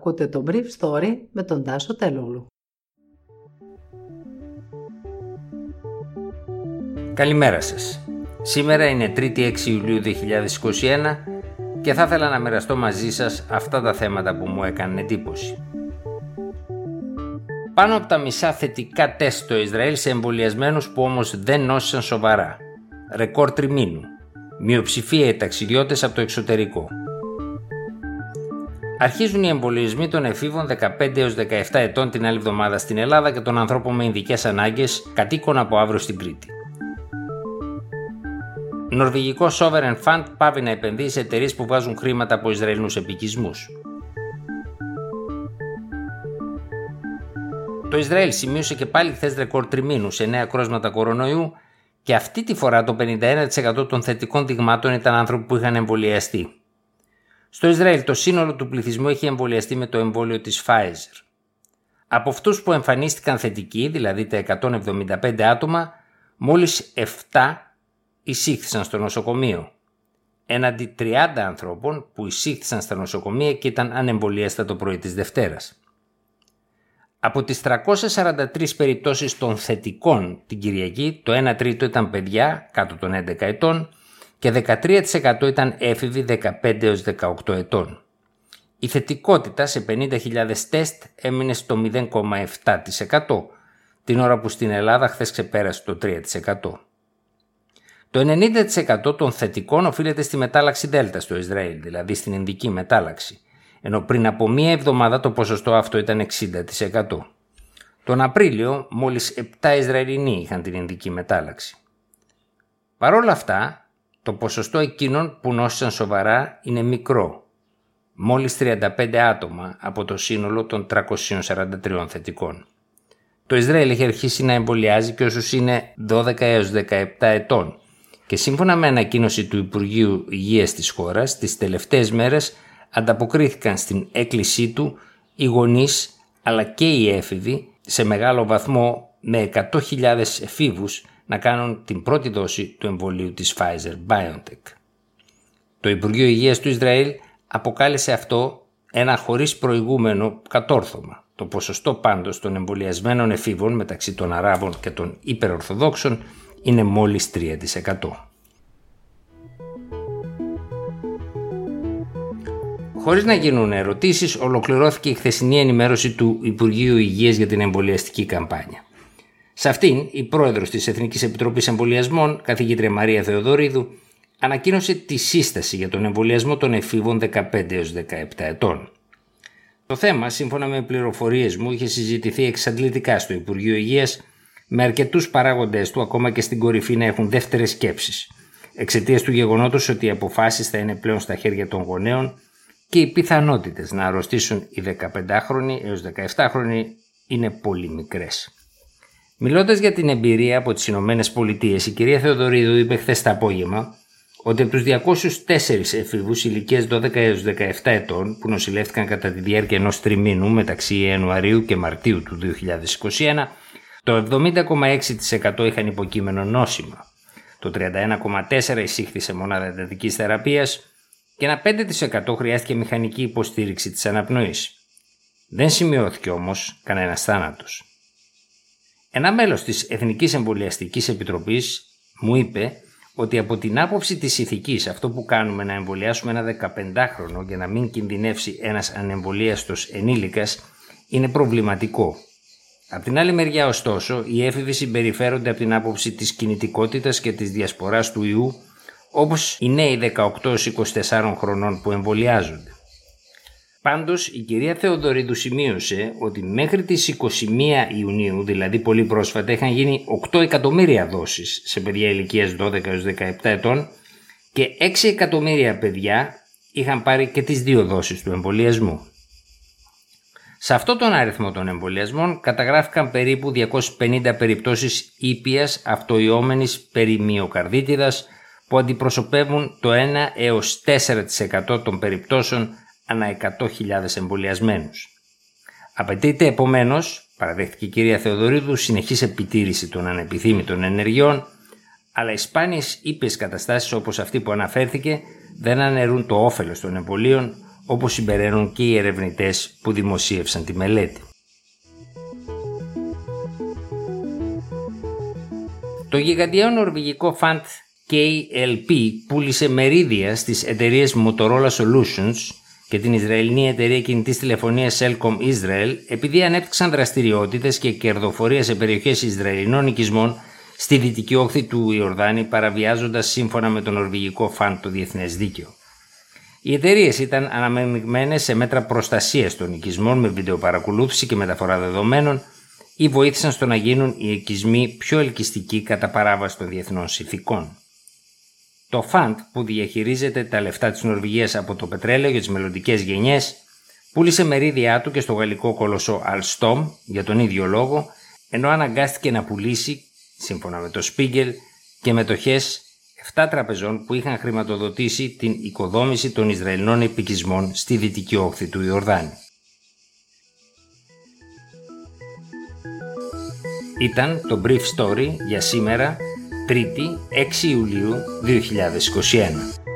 Ακούτε το Brief Story με τον Τάσο Τελούλου. Καλημέρα σας. Σήμερα είναι 3η 6 Ιουλίου 2021 και θα ήθελα να μοιραστώ μαζί σας αυτά τα θέματα που μου έκαναν εντύπωση. Πάνω από τα μισά θετικά τεστ στο Ισραήλ σε εμβολιασμένους που όμως δεν νόσησαν σοβαρά. Ρεκόρ τριμήνου. Μειοψηφία οι ταξιδιώτες από το εξωτερικό. Αρχίζουν οι εμβολιασμοί των εφήβων 15 έως 17 ετών την άλλη εβδομάδα στην Ελλάδα και των ανθρώπων με ειδικές ανάγκες κατοίκων από αύριο στην Κρήτη. Νορβηγικό Sovereign Fund πάβει να επενδύει σε εταιρείες που βάζουν χρήματα από Ισραηλινούς επικισμούς. Το Ισραήλ σημείωσε και πάλι χθες ρεκόρ τριμήνους σε νέα κρόσματα κορονοϊού και αυτή τη φορά το 51% των θετικών δειγμάτων ήταν άνθρωποι που είχαν εμβολιαστεί. Στο Ισραήλ το σύνολο του πληθυσμού έχει εμβολιαστεί με το εμβόλιο της Pfizer. Από αυτούς που εμφανίστηκαν θετικοί, δηλαδή τα 175 άτομα, μόλις 7 εισήχθησαν στο νοσοκομείο. Έναντι 30 ανθρώπων που εισήχθησαν στα νοσοκομεία και ήταν ανεμβολιάστα το πρωί της Δευτέρας. Από τις 343 περιπτώσεις των θετικών την Κυριακή, το 1 τρίτο ήταν παιδιά κάτω των 11 ετών και 13% ήταν έφηβοι 15 έως 18 ετών. Η θετικότητα σε 50.000 τεστ έμεινε στο 0,7% την ώρα που στην Ελλάδα χθες ξεπέρασε το 3%. Το 90% των θετικών οφείλεται στη μετάλλαξη Δέλτα στο Ισραήλ, δηλαδή στην Ινδική μετάλλαξη, ενώ πριν από μία εβδομάδα το ποσοστό αυτό ήταν 60%. Τον Απρίλιο μόλις 7 Ισραηλινοί είχαν την Ινδική μετάλλαξη. Παρ' όλα αυτά, το ποσοστό εκείνων που νόσησαν σοβαρά είναι μικρό, μόλις 35 άτομα από το σύνολο των 343 θετικών. Το Ισραήλ έχει αρχίσει να εμβολιάζει και όσους είναι 12 έως 17 ετών και σύμφωνα με ανακοίνωση του Υπουργείου Υγείας της χώρας, τις τελευταίες μέρες ανταποκρίθηκαν στην έκκλησή του οι γονείς αλλά και οι έφηβοι σε μεγάλο βαθμό με 100.000 εφήβους να κάνουν την πρώτη δόση του εμβολίου της Pfizer-BioNTech. Το Υπουργείο Υγείας του Ισραήλ αποκάλεσε αυτό ένα χωρίς προηγούμενο κατόρθωμα. Το ποσοστό πάντως των εμβολιασμένων εφήβων μεταξύ των Αράβων και των υπερορθοδόξων είναι μόλις 3%. Χωρίς να γίνουν ερωτήσεις, ολοκληρώθηκε η χθεσινή ενημέρωση του Υπουργείου Υγείας για την εμβολιαστική καμπάνια. Σε αυτήν, η πρόεδρος της Εθνικής Επιτροπής Εμβολιασμών, καθηγήτρια Μαρία Θεοδωρίδου, ανακοίνωσε τη σύσταση για τον εμβολιασμό των εφήβων 15 έως 17 ετών. Το θέμα, σύμφωνα με πληροφορίες μου, είχε συζητηθεί εξαντλητικά στο Υπουργείο Υγείας, με αρκετούς παράγοντες του ακόμα και στην κορυφή να έχουν δεύτερες σκέψεις, εξαιτίας του γεγονότος ότι οι αποφάσεις θα είναι πλέον στα χέρια των γονέων και οι πιθανότητες να αρρωστήσουν οι 15χρονοι έως 17χρονοι είναι πολύ μικρές. Μιλώντας για την εμπειρία από τις Ηνωμένες Πολιτείες, η κυρία Θεοδωρίδου είπε χθες το απόγευμα ότι από τους 204 εφήβου ηλικίας 12 έως 17 ετών που νοσηλεύτηκαν κατά τη διάρκεια ενός τριμήνου μεταξύ Ιανουαρίου και Μαρτίου του 2021, το 70,6% είχαν υποκείμενο νόσημα. Το 31,4% εισήχθη σε μονάδα εντατικής θεραπείας και ένα 5% χρειάστηκε μηχανική υποστήριξη της αναπνοής. Δεν σημειώθηκε όμως κανένας θάνατος. Ένα μέλος της Εθνικής Εμβολιαστικής Επιτροπής μου είπε ότι από την άποψη της ηθικής αυτό που κάνουμε να εμβολιάσουμε ένα 15χρονο για να μην κινδυνεύσει ένας ανεμβολίαστος ενήλικας είναι προβληματικό. Απ' την άλλη μεριά ωστόσο οι έφηβοι συμπεριφέρονται από την άποψη της κινητικότητας και της διασποράς του ιού όπως οι νέοι 18-24 χρονών που εμβολιάζονται. Πάντως η κυρία Θεοδωρίδου σημείωσε ότι μέχρι τις 21 Ιουνίου, δηλαδή πολύ πρόσφατα, είχαν γίνει 8 εκατομμύρια δόσεις σε παιδιά ηλικίας 12 17 ετών και 6 εκατομμύρια παιδιά είχαν πάρει και τις δύο δόσεις του εμβολιασμού. Σε αυτόν τον αριθμό των εμβολιασμών καταγράφηκαν περίπου 250 περιπτώσεις ήπιας αυτοϊόμενης περιμυοκαρδίτιδας που αντιπροσωπεύουν το 1 έως 4% των περιπτώσεων ανά 100.000 εμβολιασμένους. Απαιτείται επομένως, παραδέχτηκε η κυρία Θεοδωρίδου, συνεχής επιτήρηση των ανεπιθύμητων ενεργειών, αλλά οι σπάνιες ήπιες καταστάσεις όπως αυτή που αναφέρθηκε δεν αναιρούν το όφελος των εμβολίων, όπως συμπεραίνουν και οι ερευνητές που δημοσίευσαν τη μελέτη. Το γιγαντιαίο νορβηγικό φαντ KLP πούλησε μερίδια στις εταιρείες Motorola Solutions και την Ισραηλινή εταιρεία κινητής τηλεφωνίας Cellcom Israel επειδή ανέπτυξαν δραστηριότητες και κερδοφορία σε περιοχές Ισραηλινών οικισμών στη δυτική όχθη του Ιορδάνη παραβιάζοντας σύμφωνα με τον νορβηγικό φαν το διεθνές δίκαιο. Οι εταιρείες ήταν αναμειγμένες σε μέτρα προστασίας των οικισμών με βιντεοπαρακολούθηση και μεταφορά δεδομένων ή βοήθησαν στο να γίνουν οι οικισμοί πιο ελκυστικοί κατά παράβαση των διεθνών συνθηκών. Το φαντ που διαχειρίζεται τα λεφτά της Νορβηγίας από το πετρέλαιο για τις μελλοντικές γενιές πούλησε μερίδια του και στο γαλλικό κολοσσό Alstom για τον ίδιο λόγο ενώ αναγκάστηκε να πουλήσει, σύμφωνα με το Spiegel, και μετοχές 7 τραπεζών που είχαν χρηματοδοτήσει την οικοδόμηση των Ισραηλινών επικισμών στη δυτική όχθη του Ιορδάνη. Ήταν το Brief Story για σήμερα 3η 6 Ιουλίου 2021.